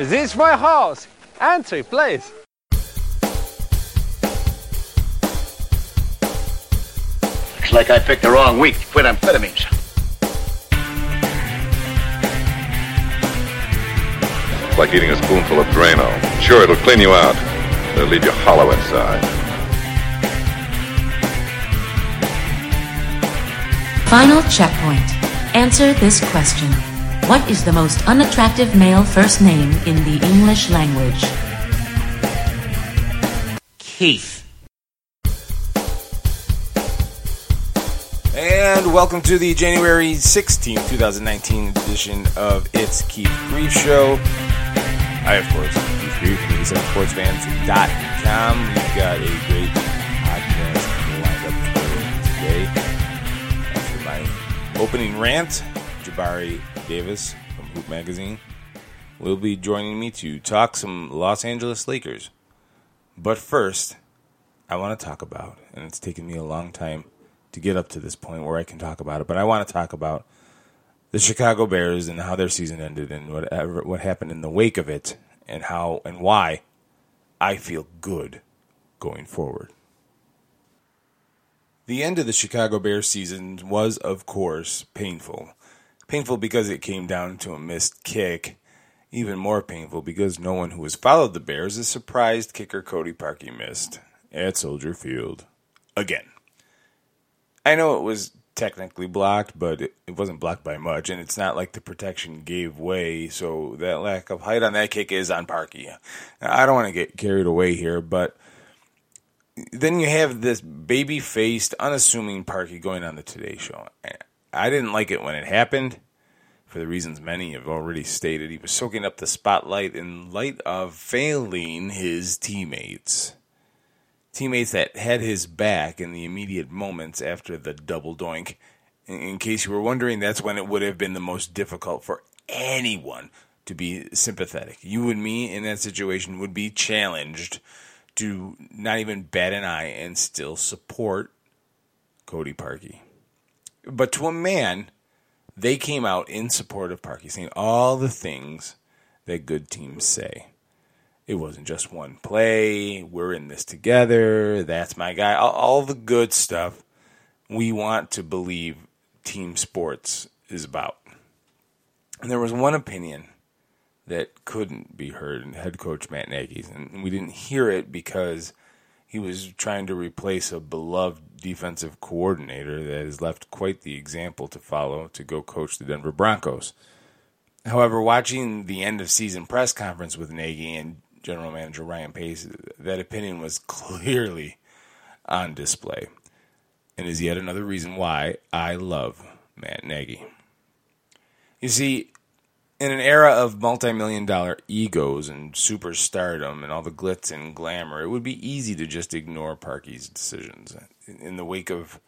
Is this my house? Answer, please. Looks like I picked the wrong week to quit amphetamines. It's like eating a spoonful of Drano. Sure, it'll clean you out. but It'll leave you hollow inside. Final checkpoint. Answer this question. What is the most unattractive male first name in the English language? Keith. And welcome to the January 16, 2019 edition of It's Keith Grief Show. I, of course, Keith Grief from 87sportsfans.com. We've got a great podcast lined up for today. After my opening rant, Jabari Davis from Hoop Magazine will be joining me to talk some Los Angeles Lakers. But first, I want to talk about, and it's taken me a long time to get up to this point where I can talk about it, but I want to talk about the Chicago Bears and how their season ended and whatever what happened in the wake of it and how and why I feel good going forward. The end of the Chicago Bears season was, of course, painful. Painful because it came down to a missed kick. Even more painful because no one who has followed the Bears is surprised kicker Cody Parkey missed at Soldier Field again. I know it was technically blocked, but it, wasn't blocked by much, and it's not like the protection gave way. So that lack of height on that kick is on Parkey. I don't want to get carried away here, but then you have this baby faced, unassuming Parkey going on the Today Show. I didn't like it when it happened for the reasons many have already stated. He was soaking up the spotlight in light of failing his teammates. Teammates that had his back in the immediate moments after the double doink. In case you were wondering, that's when it would have been the most difficult for anyone to be sympathetic. You and me in that situation would be challenged to not even bat an eye and still support Cody Parkey. But to a man, they came out in support of Parkey, saying all the things that good teams say. It wasn't just one play. We're in this together. That's my guy. All, all the good stuff we want to believe team sports is about. And there was one opinion that couldn't be heard in head coach Matt Nagy's, and we didn't hear it because he was trying to replace a beloved defensive coordinator that has left quite the example to follow to go coach the Denver Broncos. However, watching the end of season press conference with Nagy and general manager Ryan Pace, that opinion was clearly on display and is yet another reason why I love Matt Nagy. You see, in an era of multi-million dollar egos and superstardom and all the glitz and glamour, it would be easy to just ignore Parkey's decisions. In the wake of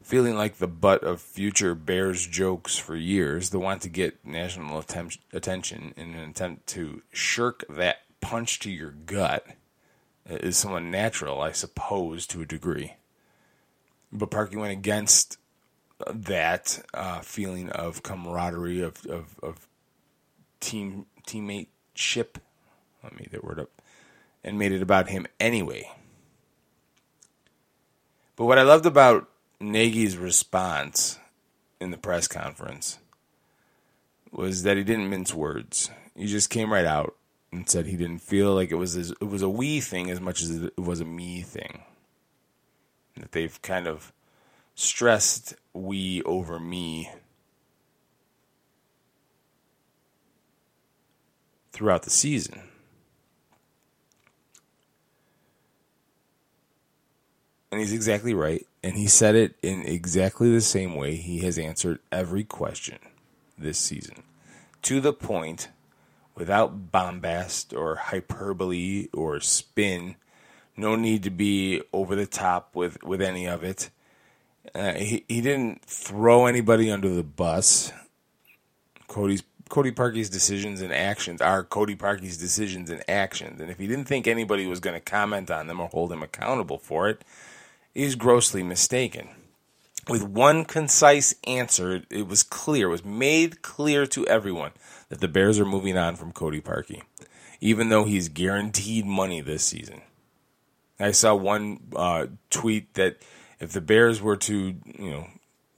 feeling like the butt of future Bears jokes for years, the want to get national attempt- attention in an attempt to shirk that punch to your gut is somewhat natural, I suppose, to a degree. But Parkey went against that uh, feeling of camaraderie, of, of, of team teammate ship. Let me that word up, and made it about him anyway. But what I loved about Nagy's response in the press conference was that he didn't mince words. He just came right out and said he didn't feel like it was as, it was a we thing as much as it was a me thing. That they've kind of stressed we over me throughout the season. And he's exactly right. And he said it in exactly the same way he has answered every question this season. To the point, without bombast or hyperbole or spin. No need to be over the top with, with any of it. Uh, he, he didn't throw anybody under the bus. Cody's Cody Parkey's decisions and actions are Cody Parkey's decisions and actions. And if he didn't think anybody was going to comment on them or hold him accountable for it, he's grossly mistaken. With one concise answer, it was clear, it was made clear to everyone that the Bears are moving on from Cody Parkey. even though he's guaranteed money this season. I saw one uh, tweet that if the Bears were to, you know,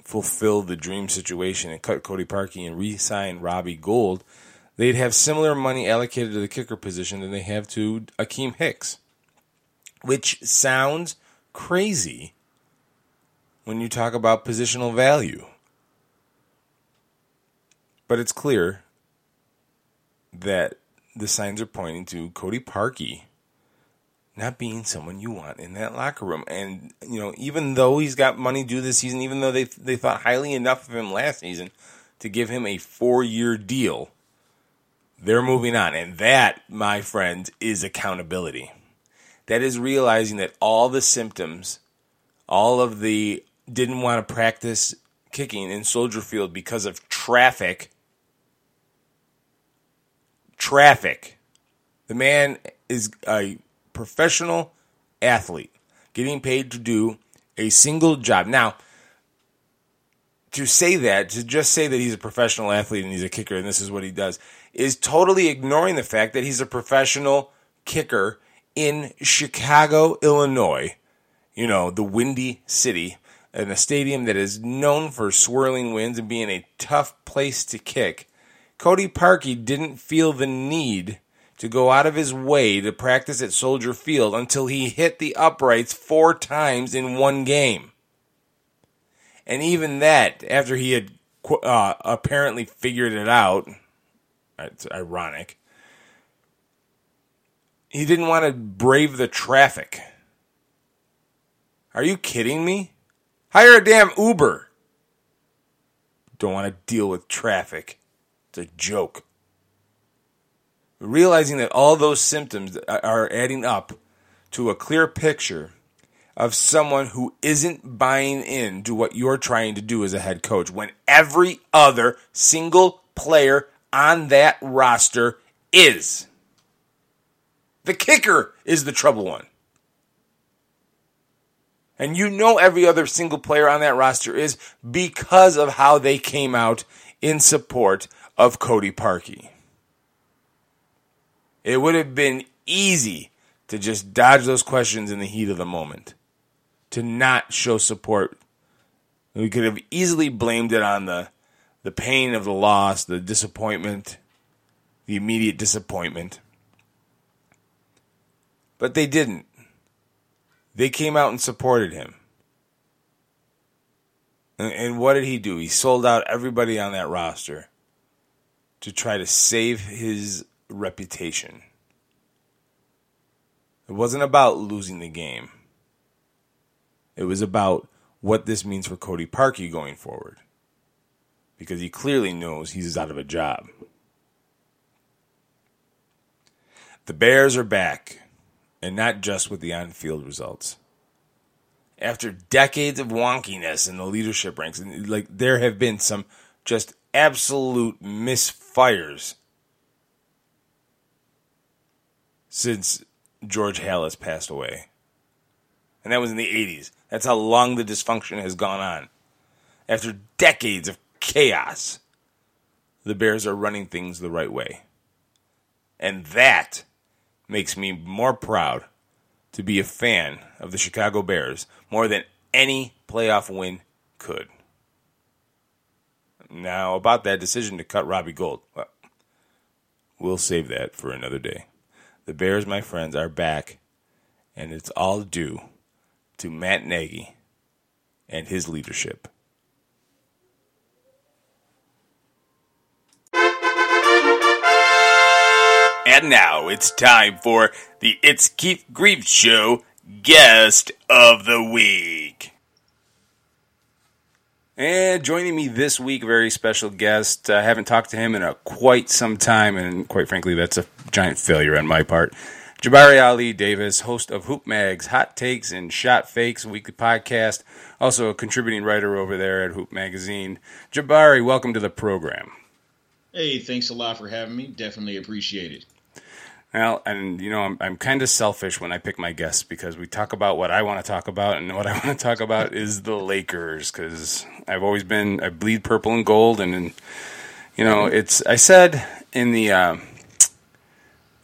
fulfill the dream situation and cut Cody Parkey and re-sign Robbie Gould, they'd have similar money allocated to the kicker position than they have to Akiem Hicks, which sounds crazy when you talk about positional value. But it's clear that the signs are pointing to Cody Parkey not being someone you want in that locker room. And you know, even though he's got money due this season, even though they they thought highly enough of him last season to give him a four year deal, they're moving on. And that, my friends, is accountability. That is realizing that all the symptoms, all of the didn't want to practice kicking in Soldier Field because of traffic. Traffic. The man is a professional athlete getting paid to do a single job. Now, to say that, to just say that he's a professional athlete and he's a kicker and this is what he does, is totally ignoring the fact that he's a professional kicker in Chicago, Illinois. You know, the windy city, and a stadium that is known for swirling winds and being a tough place to kick. Cody Parkey didn't feel the need to go out of his way to practice at Soldier Field until he hit the uprights four times in one game. And even that, after he had uh, apparently figured it out, it's ironic, he didn't want to brave the traffic. Are you kidding me? Hire a damn Uber. Don't want to deal with traffic. It's a joke realizing that all those symptoms are adding up to a clear picture of someone who isn't buying into what you're trying to do as a head coach when every other single player on that roster is. The kicker is the trouble one. And you know every other single player on that roster is because of how they came out in support of Cody Parkey. It would have been easy to just dodge those questions in the heat of the moment, to not show support. We could have easily blamed it on the the pain of the loss, the disappointment, the immediate disappointment. But they didn't. They came out and supported him. And, and what did he do? He sold out everybody on that roster to try to save his reputation. It wasn't about losing the game. It was about what this means for Cody Parkey going forward. Because he clearly knows he's out of a job. The Bears are back, and not just with the on field results. After decades of wonkiness in the leadership ranks, and like there have been some just absolute misfires since George Halas passed away. And that was in the 80s. That's how long the dysfunction has gone on. After decades of chaos, the Bears are running things the right way. And that makes me more proud to be a fan of the Chicago Bears more than any playoff win could. Now, about that decision to cut Robbie Gould, well, we'll save that for another day. The Bears, my friends, are back, and it's all due to Matt Nagy and his leadership. And now it's time for the It's Keith Grief Show Guest of the Week. And joining me this week, very special guest. I haven't talked to him in a quite some time, and quite frankly, that's a giant failure on my part. Jabari Ali Davis, host of Hoop Mag's Hot Takes and Shot Fakes weekly podcast, also a contributing writer over there at Hoop Magazine. Jabari, welcome to the program. Hey, thanks a lot for having me. Definitely appreciate it. Well, and you know, I'm I'm kind of selfish when I pick my guests because we talk about what I want to talk about, and what I want to talk about is the Lakers because I've always been I bleed purple and gold, and, and you know, it's I said in the uh,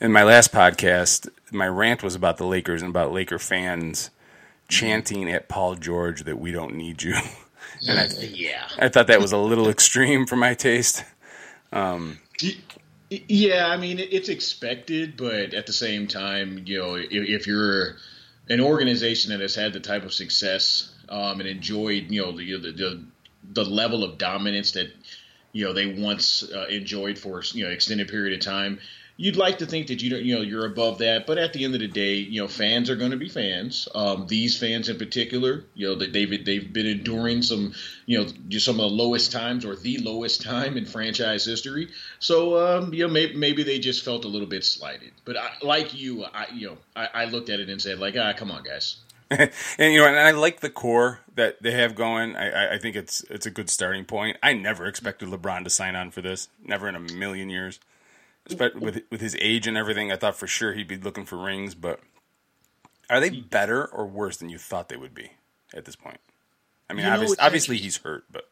in my last podcast, my rant was about the Lakers and about Laker fans chanting at Paul George that we don't need you. and I, yeah. I thought that was a little extreme for my taste. Um, yeah, I mean it's expected, but at the same time, you know, if, if you're an organization that has had the type of success um, and enjoyed, you know, the, the the level of dominance that you know they once uh, enjoyed for you know extended period of time, you'd like to think that you don't, you know, you're above that. But at the end of the day, you know, fans are going to be fans. Um, these fans in particular, you know, that they've they've been enduring some, you know, some of the lowest times or the lowest time in franchise history. So, um, you know, maybe maybe they just felt a little bit slighted. But I, like you, I you know, I, I looked at it and said, like, ah, come on, guys. and you know, and I like the core that they have going. I, I think it's it's a good starting point. I never expected LeBron to sign on for this. Never in a million years with with his age and everything, I thought for sure he'd be looking for rings. But are they hmm. better or worse than you thought they would be at this point? I mean, you know, obviously, obviously he's hurt, but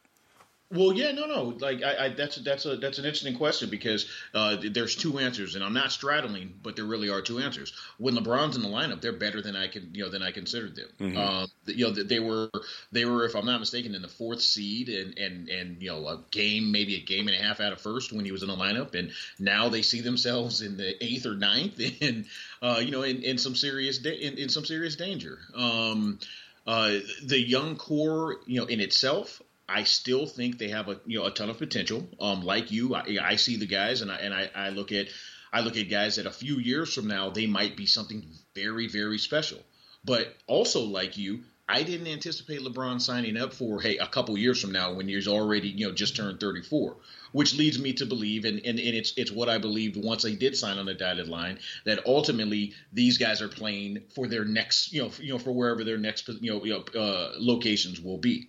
well, yeah, no, no. Like I, I, that's that's a that's an interesting question because uh, there's two answers, and I'm not straddling, but there really are two answers. When LeBron's in the lineup, they're better than I can, you know, than I considered them. Mm-hmm. Uh, you know, they were they were, if I'm not mistaken, in the fourth seed, and and and you know, a game maybe a game and a half out of first when he was in the lineup, and now they see themselves in the eighth or ninth, and uh, you know, in, in some serious da- in, in some serious danger. Um, uh, the young core, you know, in itself, I still think they have a you know a ton of potential. Um, like you, I, I see the guys, and I and I, I look at I look at guys that a few years from now they might be something very very special. But also like you, I didn't anticipate LeBron signing up for hey a couple years from now when he's already you know just turned 34, which leads me to believe and, and, and it's it's what I believed once they did sign on the dotted line that ultimately these guys are playing for their next you know you know for wherever their next you know, you know uh, locations will be.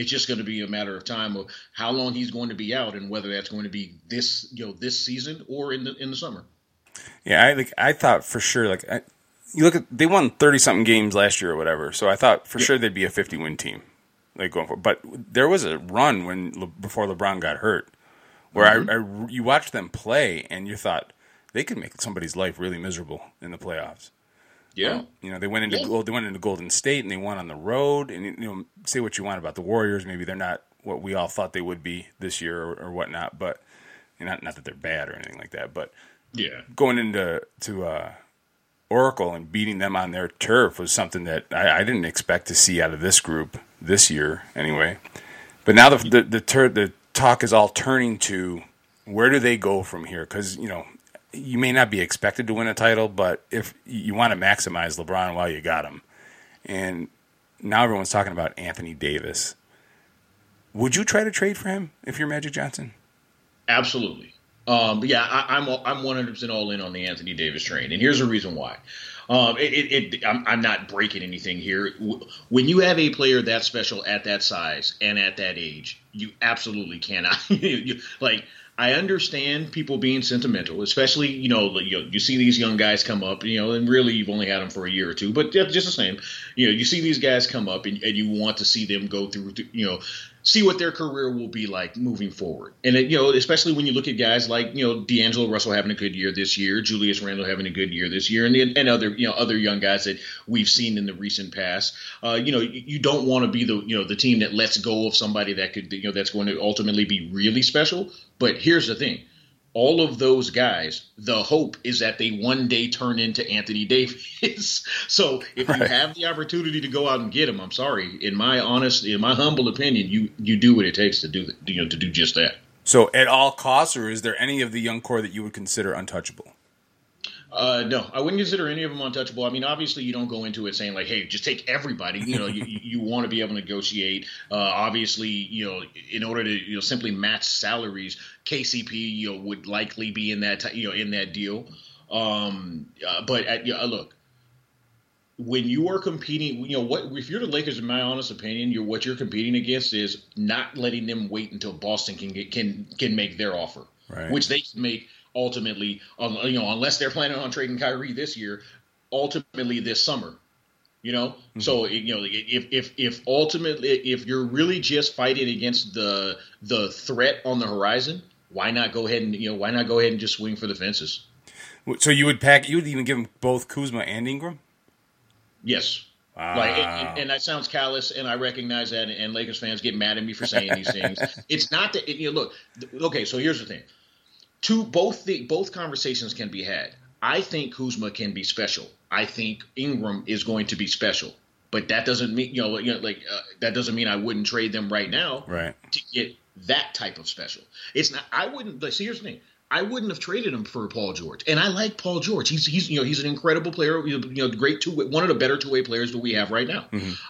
It's just going to be a matter of time of how long he's going to be out and whether that's going to be this you know this season or in the in the summer. Yeah, I like I thought for sure like I, you look at they won thirty something games last year or whatever, so I thought for yeah. sure they'd be a fifty win team like going for. But there was a run when before LeBron got hurt where mm-hmm. I, I you watched them play and you thought they could make somebody's life really miserable in the playoffs. Yeah, um, you know they went into yeah. they went into Golden State and they won on the road. And you know, say what you want about the Warriors, maybe they're not what we all thought they would be this year or, or whatnot. But you know, not not that they're bad or anything like that. But yeah, going into to uh, Oracle and beating them on their turf was something that I, I, didn't expect to see out of this group this year anyway. But now the the the, the talk is all turning to where do they go from here? Because you know you may not be expected to win a title, but if you want to maximize LeBron while you got him, and now everyone's talking about Anthony Davis, would you try to trade for him if you're Magic Johnson? Absolutely. Um, yeah, I, am I'm, I'm 100 percent all in on the Anthony Davis train, and here's the reason why. Um, it, it, it I'm, I'm, not breaking anything here. When you have a player that special at that size and at that age, you absolutely cannot. you, like I understand people being sentimental, especially you know you, you see these young guys come up, you know, and really you've only had them for a year or two, but just the same, you know, you see these guys come up and, and you want to see them go through, you know, see what their career will be like moving forward. And it, you know, especially when you look at guys like you know D'Angelo Russell having a good year this year, Julius Randle having a good year this year, and and other you know other young guys that we've seen in the recent past. Uh, you know, you, don't want to be the you know the team that lets go of somebody that could you know that's going to ultimately be really special. But here's the thing all of those guys, the hope is that they one day turn into Anthony Davis. so if right. you have the opportunity to go out and get him, I'm sorry, in my honest, in my humble opinion, you you do what it takes to do you know, to do just that. So at all costs, or is there any of the young core that you would consider untouchable? Uh, no, I wouldn't consider any of them untouchable. I mean, obviously, you don't go into it saying like, "Hey, just take everybody." You know, you, you want to be able to negotiate. Uh, obviously, you know, in order to you know simply match salaries, KCP you know would likely be in that you know in that deal. Um, uh, but at, uh, look, when you are competing, you know what? If you're the Lakers, in my honest opinion, you're what you're competing against is not letting them wait until Boston can get, can can make their offer, right. which they can make ultimately, um, you know, unless they're planning on trading Kyrie this year, ultimately this summer. You know, mm-hmm. so you know if if if ultimately if you're really just fighting against the the threat on the horizon, why not go ahead and you know why not go ahead and just swing for the fences? So you would pack? You would even give them both Kuzma and Ingram? Yes. Wow. Like, and, and, and that sounds callous, and I recognize that, and Lakers fans get mad at me for saying these things. It's not that it, you know. Look, okay. So here's the thing: two both the both conversations can be had. I think Kuzma can be special. I think Ingram is going to be special, but that doesn't mean you know, you know like uh, that doesn't mean I wouldn't trade them right now Right. to get that type of special. It's not. I wouldn't. Like, see, here's the thing. I wouldn't have traded him for Paul George, and I like Paul George. He's he's you know he's an incredible player. You know, great two one of the better two way players that we have right now.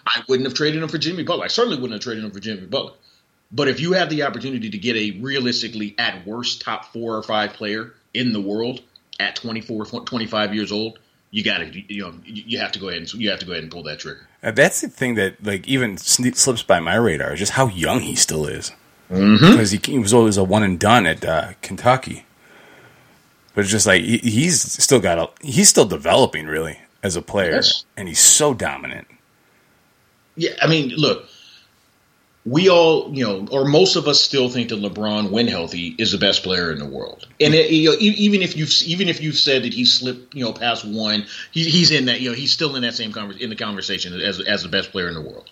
I wouldn't have traded him for Jimmy Butler. I certainly wouldn't have traded him for Jimmy Butler. But if you have the opportunity to get a realistically at worst top four or five player in the world at 24, 25 years old, you got to you know you have to go ahead and you have to go ahead and pull that trigger. Uh, That's the thing that like even slips by my radar, just how young he still is. Because he, he was always a one and done at uh, Kentucky, but it's just like he, he's still got a he's still developing really as a player, Yes. and he's so dominant. Yeah, I mean, look, we all, you know, or most of us still think that LeBron, when healthy, is the best player in the world. And it, you know, even if you've even if you've said that he slipped, you know, past one, he, he's in that, you know, he's still in that same conver- in the conversation as as the best player in the world.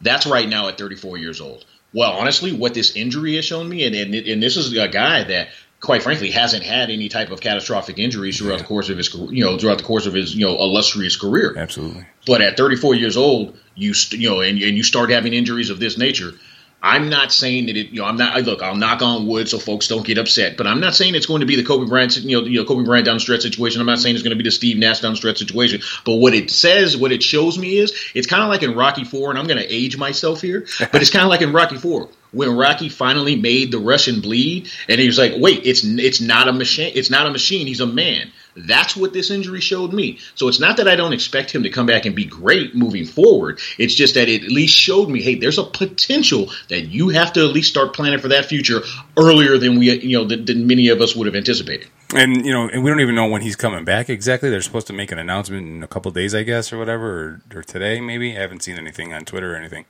That's right now at 34 years old. Well, honestly, what this injury has shown me, and and, and this is a guy that, quite frankly, hasn't had any type of catastrophic injuries throughout the course of his, you know, throughout the course of his, you know, illustrious career. Absolutely. But at 34 years old, you st- you know, and, and you start having injuries of this nature. I'm not saying that it. You know, I'm not. Look, I'll knock on wood so folks don't get upset. But I'm not saying it's going to be the Kobe Bryant, you know, you know, Kobe Bryant down the stretch situation. I'm not saying it's going to be the Steve Nash down the stretch situation. But what it says, what it shows me is, it's kind of like in Rocky Four, and I'm going to age myself here, but it's kind of like in Rocky Four when Rocky finally made the Russian bleed, and he was like, "Wait, it's it's not a machine. It's not a machine. He's a man." That's what this injury showed me. So it's not that I don't expect him to come back and be great moving forward. It's just that it at least showed me, hey, there's a potential that you have to at least start planning for that future earlier than we, you know, than, than many of us would have anticipated. And you know, and we don't even know when he's coming back exactly. They're supposed to make an announcement in a couple days, I guess, or whatever, or, or today maybe. I haven't seen anything on Twitter or anything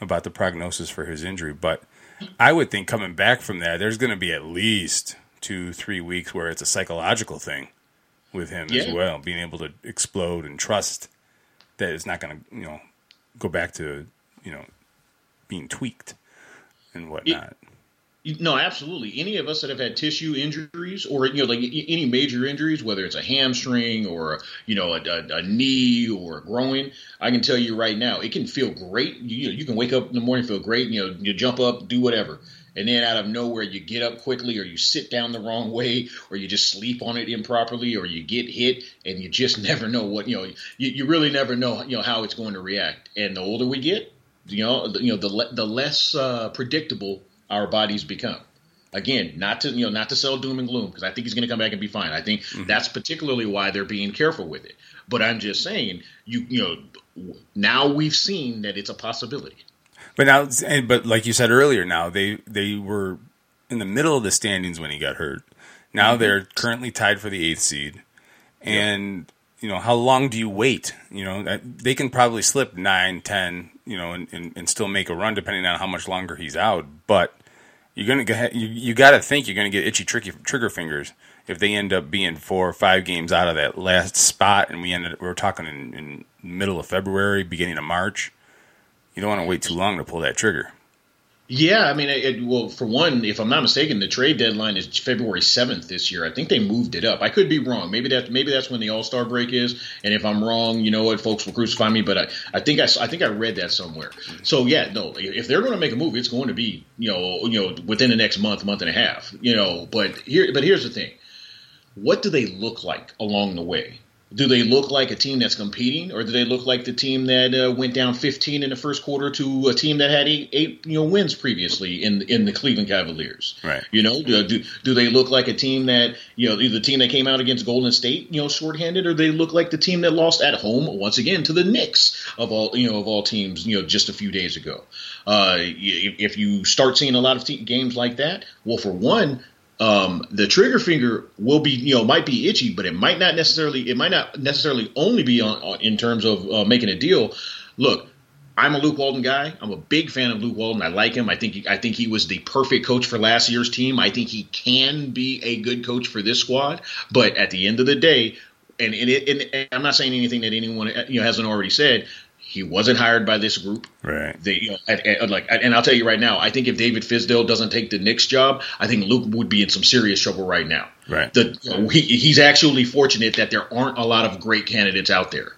about the prognosis for his injury, but I would think coming back from that, there's going to be at least two, three weeks where it's a psychological thing with him as well, being able to explode and trust that it's not going to, you know, go back to, you know, being tweaked and whatnot. No, absolutely. Any of us that have had tissue injuries, or you know, like any major injuries, whether it's a hamstring or you know a, a, a knee or a groin, I can tell you right now, it can feel great. You you can wake up in the morning feel great. You know, you jump up, do whatever, and then out of nowhere you get up quickly, or you sit down the wrong way, or you just sleep on it improperly, or you get hit, and you just never know what you know. You, you really never know you know how it's going to react. And the older we get, you know, you know the the less uh, predictable our bodies become. Again, not to you know not to sell doom and gloom because I think he's going to come back and be fine. I think mm-hmm. that's particularly why they're being careful with it. But I'm just saying, you you know, now we've seen that it's a possibility. But now, but like you said earlier, now they they were in the middle of the standings when he got hurt. Now mm-hmm. they're currently tied for the eighth seed, and you know how long do you wait? You know that- they can probably slip nine, ten, you know, and, and, and still make a run depending on how much longer he's out. But you're gonna you you got to think you're gonna get itchy, tricky trigger fingers if they end up being four or five games out of that last spot, and we ended we're talking in, in middle of February, beginning of March. You don't want to wait too long to pull that trigger. Yeah, I mean, it, it- well, for one, if I'm not mistaken, the trade deadline is February 7th this year. I think they moved it up. I could be wrong. Maybe that maybe that's when the All Star break is. And if I'm wrong, you know what, folks will crucify me. But I, I think I, I think I read that somewhere. So yeah, no, if they're going to make a move, it's going to be you know you know within the next month, month and a half. You know, but here but here's the thing: what do they look like along the way? Do they look like a team that's competing, or do they look like the team that uh, went down 15 in the first quarter to a team that had eight, eight you know wins previously in in the Cleveland Cavaliers? Right. You know, do, do do they look like a team that you know the team that came out against Golden State, you know, shorthanded, or they look like the team that lost at home once again to the Knicks of all you know of all teams, you know, just a few days ago? Uh, if, you start seeing a lot of te- games like that, well, for one, um, the trigger finger will be, you know, might be itchy, but it might not necessarily, it might not necessarily only be on, on in terms of uh, making a deal. Look, I'm a Luke Walton guy. I'm a big fan of Luke Walton. I like him. I think he, I think he was the perfect coach for last year's team. I think he can be a good coach for this squad. But at the end of the day, and, and, it, and I'm not saying anything that anyone you know hasn't already said. He wasn't hired by this group. Right. They, you know, at, at, like, and I'll tell you right now, I think if David Fizdale doesn't take the Knicks job, I think Luke would be in some serious trouble right now. Right. The, you know, he, he's actually fortunate that there aren't a lot of great candidates out there.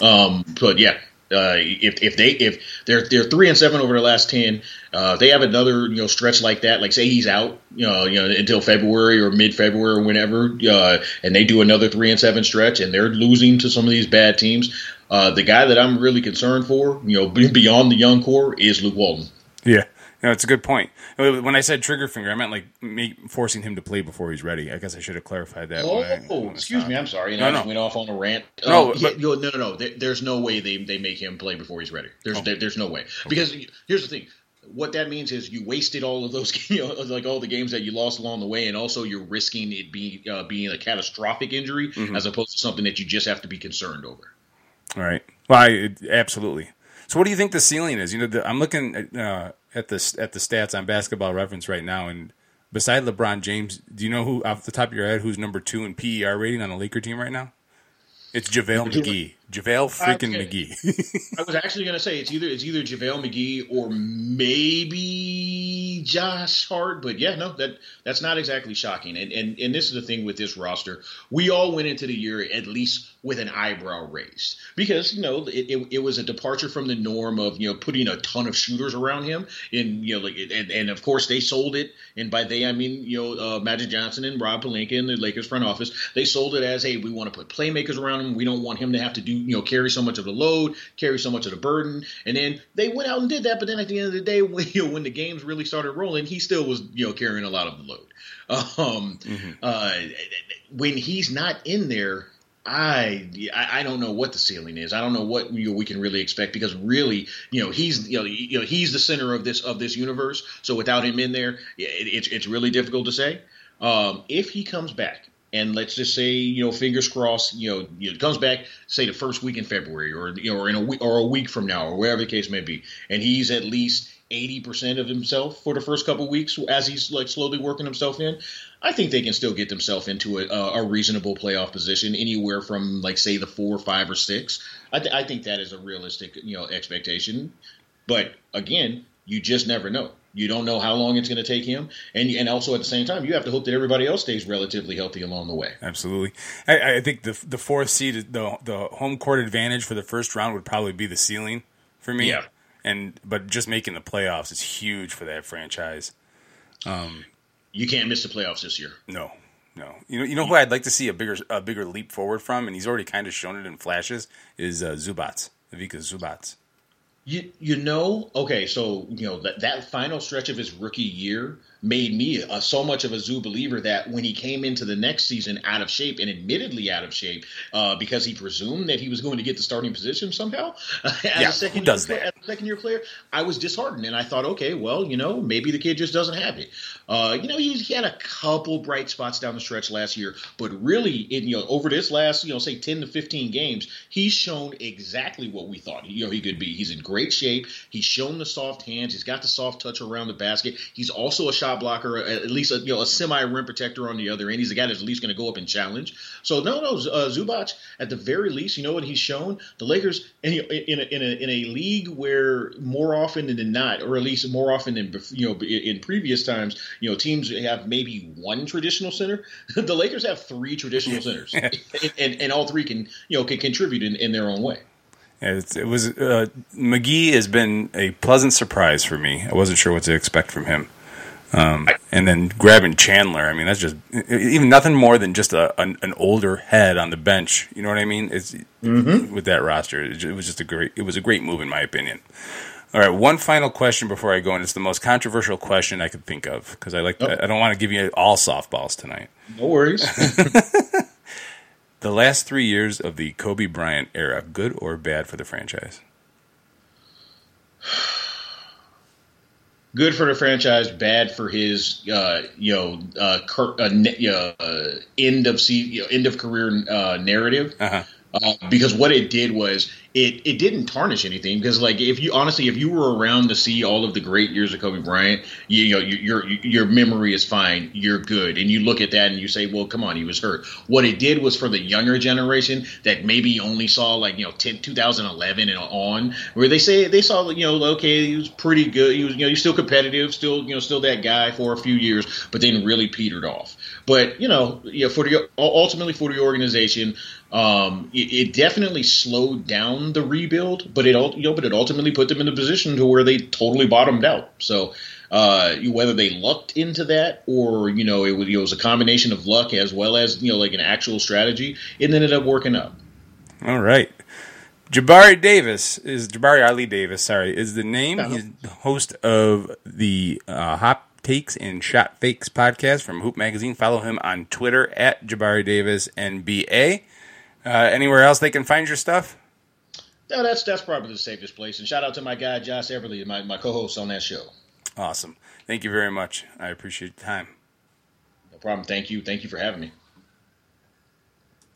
Um, but yeah, uh, if if they if they're they're three and seven over the last ten, uh, they have another you know stretch like that. Like say he's out, you know, you know until February or mid February or whenever, uh, and they do another three and seven stretch, and they're losing to some of these bad teams. Uh, the guy that I'm really concerned for, you know, beyond the young core, is Luke Walton. Yeah. No, it's a good point. When I said trigger finger, I meant like me forcing him to play before he's ready. I guess I should have clarified that. Oh, I, when excuse me. I'm sorry. And No, I just no. went off on a rant. No, Um, yeah, no, no, no. There, there's no way they, they make him play before he's ready. There's Oh. there, there's no way because here's the thing. What that means is you wasted all of those, you know, like all the games that you lost along the way, and also you're risking it being uh, being a catastrophic injury Mm-hmm. as opposed to something that you just have to be concerned over. All right. Well, I, it- absolutely. So, what do you think the ceiling is? You know, the, I'm looking at, uh, at the at the stats on Basketball Reference right now, and beside LeBron James, do you know who off the top of your head who's number two in PER rating on the Laker team right now? It's JaVale McGee. JaVale freaking Okay. McGee. I was actually going to say it's either it's either JaVale McGee or maybe Josh Hart, but yeah, no, that that's not exactly shocking. And and and this is the thing with this roster, we all went into the year at least with an eyebrow raised because you know it, it, it was a departure from the norm of you know putting a ton of shooters around him, and you know like and, and of course they sold it, and by they I mean you know uh, Magic Johnson and Rob Pelinka and the Lakers front office, they sold it as hey we want to put playmakers around him, we don't want him to have to do you know carry so much of the load, carry so much of the burden, and then they went out and did that, but then at the end of the day when you know, when the games really started rolling, he still was you know carrying a lot of the load. Um, uh, when he's not in there, I, I I don't know what the ceiling is. I don't know what you know, we can really expect because really, you know, he's you know, you know he's the center of this of this universe. So without him in there, it, it's it's really difficult to say. Um, if he comes back, and let's just say you know, fingers crossed, you know, know, comes back, say the first week in February, or you know, or in a week or a week from now, or wherever the case may be, and he's at least eighty percent of himself for the first couple weeks as he's like slowly working himself in. I think they can still get themselves into a, a reasonable playoff position, anywhere from like say the four, five, or six. I, th- I think that is a realistic you know expectation. But again, you just never know. You don't know how long it's going to take him, and and also at the same time, you have to hope that everybody else stays relatively healthy along the way. Absolutely. I, I think the the fourth seed, the the home court advantage for the first round would probably be the ceiling for me. Yeah. And but just making the playoffs is huge for that franchise. Um, You can't miss the playoffs this year. No, no. You know, you know who I'd like to see a bigger a bigger leap forward from, and he's already kind of shown it in flashes. Is uh, Zubac, Ivica Zubac. You you know okay so you know that that final stretch of his rookie year made me a, so much of a zoo believer that when he came into the next season out of shape and admittedly out of shape uh, because he presumed that he was going to get the starting position somehow as Yeah, a second does year, that? as a second year player I was disheartened and I thought okay well you know maybe the kid just doesn't have it. Uh, you know he, he had a couple bright spots down the stretch last year but really in you know over this last you know say 10 to 15 games he's shown exactly what we thought. You know he could be he's in great shape. He's shown the soft hands. He's got the soft touch around the basket. He's also a shot blocker at least a, you know a semi rim protector on the other end. He's a guy that's at least going to go up and challenge. So no no uh, Zubac at the very least you know what he's shown? The Lakers in, in, a, in, a, in a league where more often than not or at least more often than you know in previous times you know teams have maybe one traditional center. The Lakers have three traditional centers and, and, and all three can you know can contribute in, in their own way. It's, it was uh, McGee has been a pleasant surprise for me. I wasn't sure what to expect from him. Um, and then grabbing Chandler, I mean, that's just even nothing more than just a, an, an older head on the bench. You know what I mean? It's with that roster, it, it was just a great. It was a great move in my opinion. All right, one final question before I go, and it's the most controversial question I could think of because I like. I don't want to give you all softballs tonight. no worries The last three years of the Kobe Bryant era, good or bad for the franchise? good for the franchise, bad for his uh, you know uh, cur- uh, uh, end of se- you know, end of career uh, narrative. Uh-huh. Uh, because what it did was it it didn't tarnish anything because like if you honestly if you were around to see all of the great years of Kobe Bryant you, you know your your memory is fine you're good and you look at that and you say well come on he was hurt. What it did was for the younger generation that maybe only saw like you know 10, 2011 and on where they say they saw you know okay he was pretty good he was you know he's still competitive still you know still that guy for a few years but then really petered off. But you know yeah for the ultimately for the organization um, it, it, definitely slowed down the rebuild, but it you know, but it ultimately put them in a position to where they totally bottomed out. So uh, whether they lucked into that or you know it was, it was a combination of luck as well as you know like an actual strategy, it ended up working out. All right. Jabari Davis is Jabari Ali Davis. Sorry, is the name. He's the host of the uh, Hot Takes and Shot Fakes podcast from Hoop Magazine. Follow him on Twitter at Jabari Davis NBA. Uh, anywhere else they can find your stuff? No, that's that's probably the safest place. And shout out to my guy Josh Everly, my, my co-host on that show. Awesome. Thank you very much. I appreciate the time. No problem. Thank you. Thank you for having me.